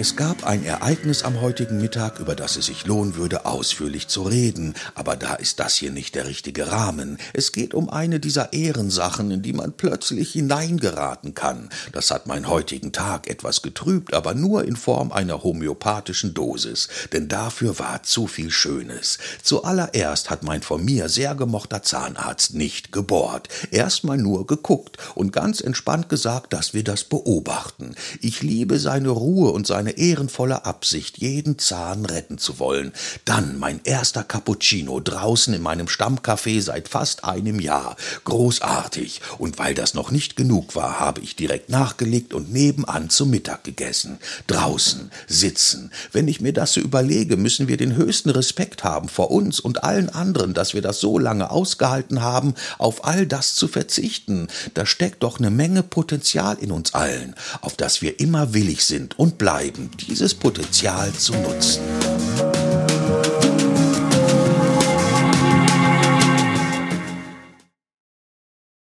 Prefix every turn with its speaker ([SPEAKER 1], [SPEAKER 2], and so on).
[SPEAKER 1] Es gab ein Ereignis am heutigen Mittag, über das es sich lohnen würde, ausführlich zu reden, aber da ist das hier nicht der richtige Rahmen. Es geht um eine dieser Ehrensachen, in die man plötzlich hineingeraten kann. Das hat meinen heutigen Tag etwas getrübt, aber nur in Form einer homöopathischen Dosis, denn dafür war zu viel Schönes. Zuallererst hat mein von mir sehr gemochter Zahnarzt nicht gebohrt, erstmal nur geguckt und ganz entspannt gesagt, dass wir das beobachten. Ich liebe seine Ruhe und seine eine ehrenvolle Absicht, jeden Zahn retten zu wollen. Dann mein erster Cappuccino draußen in meinem Stammcafé seit fast einem Jahr. Großartig. Und weil das noch nicht genug war, habe ich direkt nachgelegt und nebenan zu Mittag gegessen. Draußen, sitzen. Wenn ich mir das so überlege, müssen wir den höchsten Respekt haben vor uns und allen anderen, dass wir das so lange ausgehalten haben, auf all das zu verzichten. Da steckt doch eine Menge Potenzial in uns allen, auf das wir immer willig sind und bleiben dieses Potenzial zu nutzen.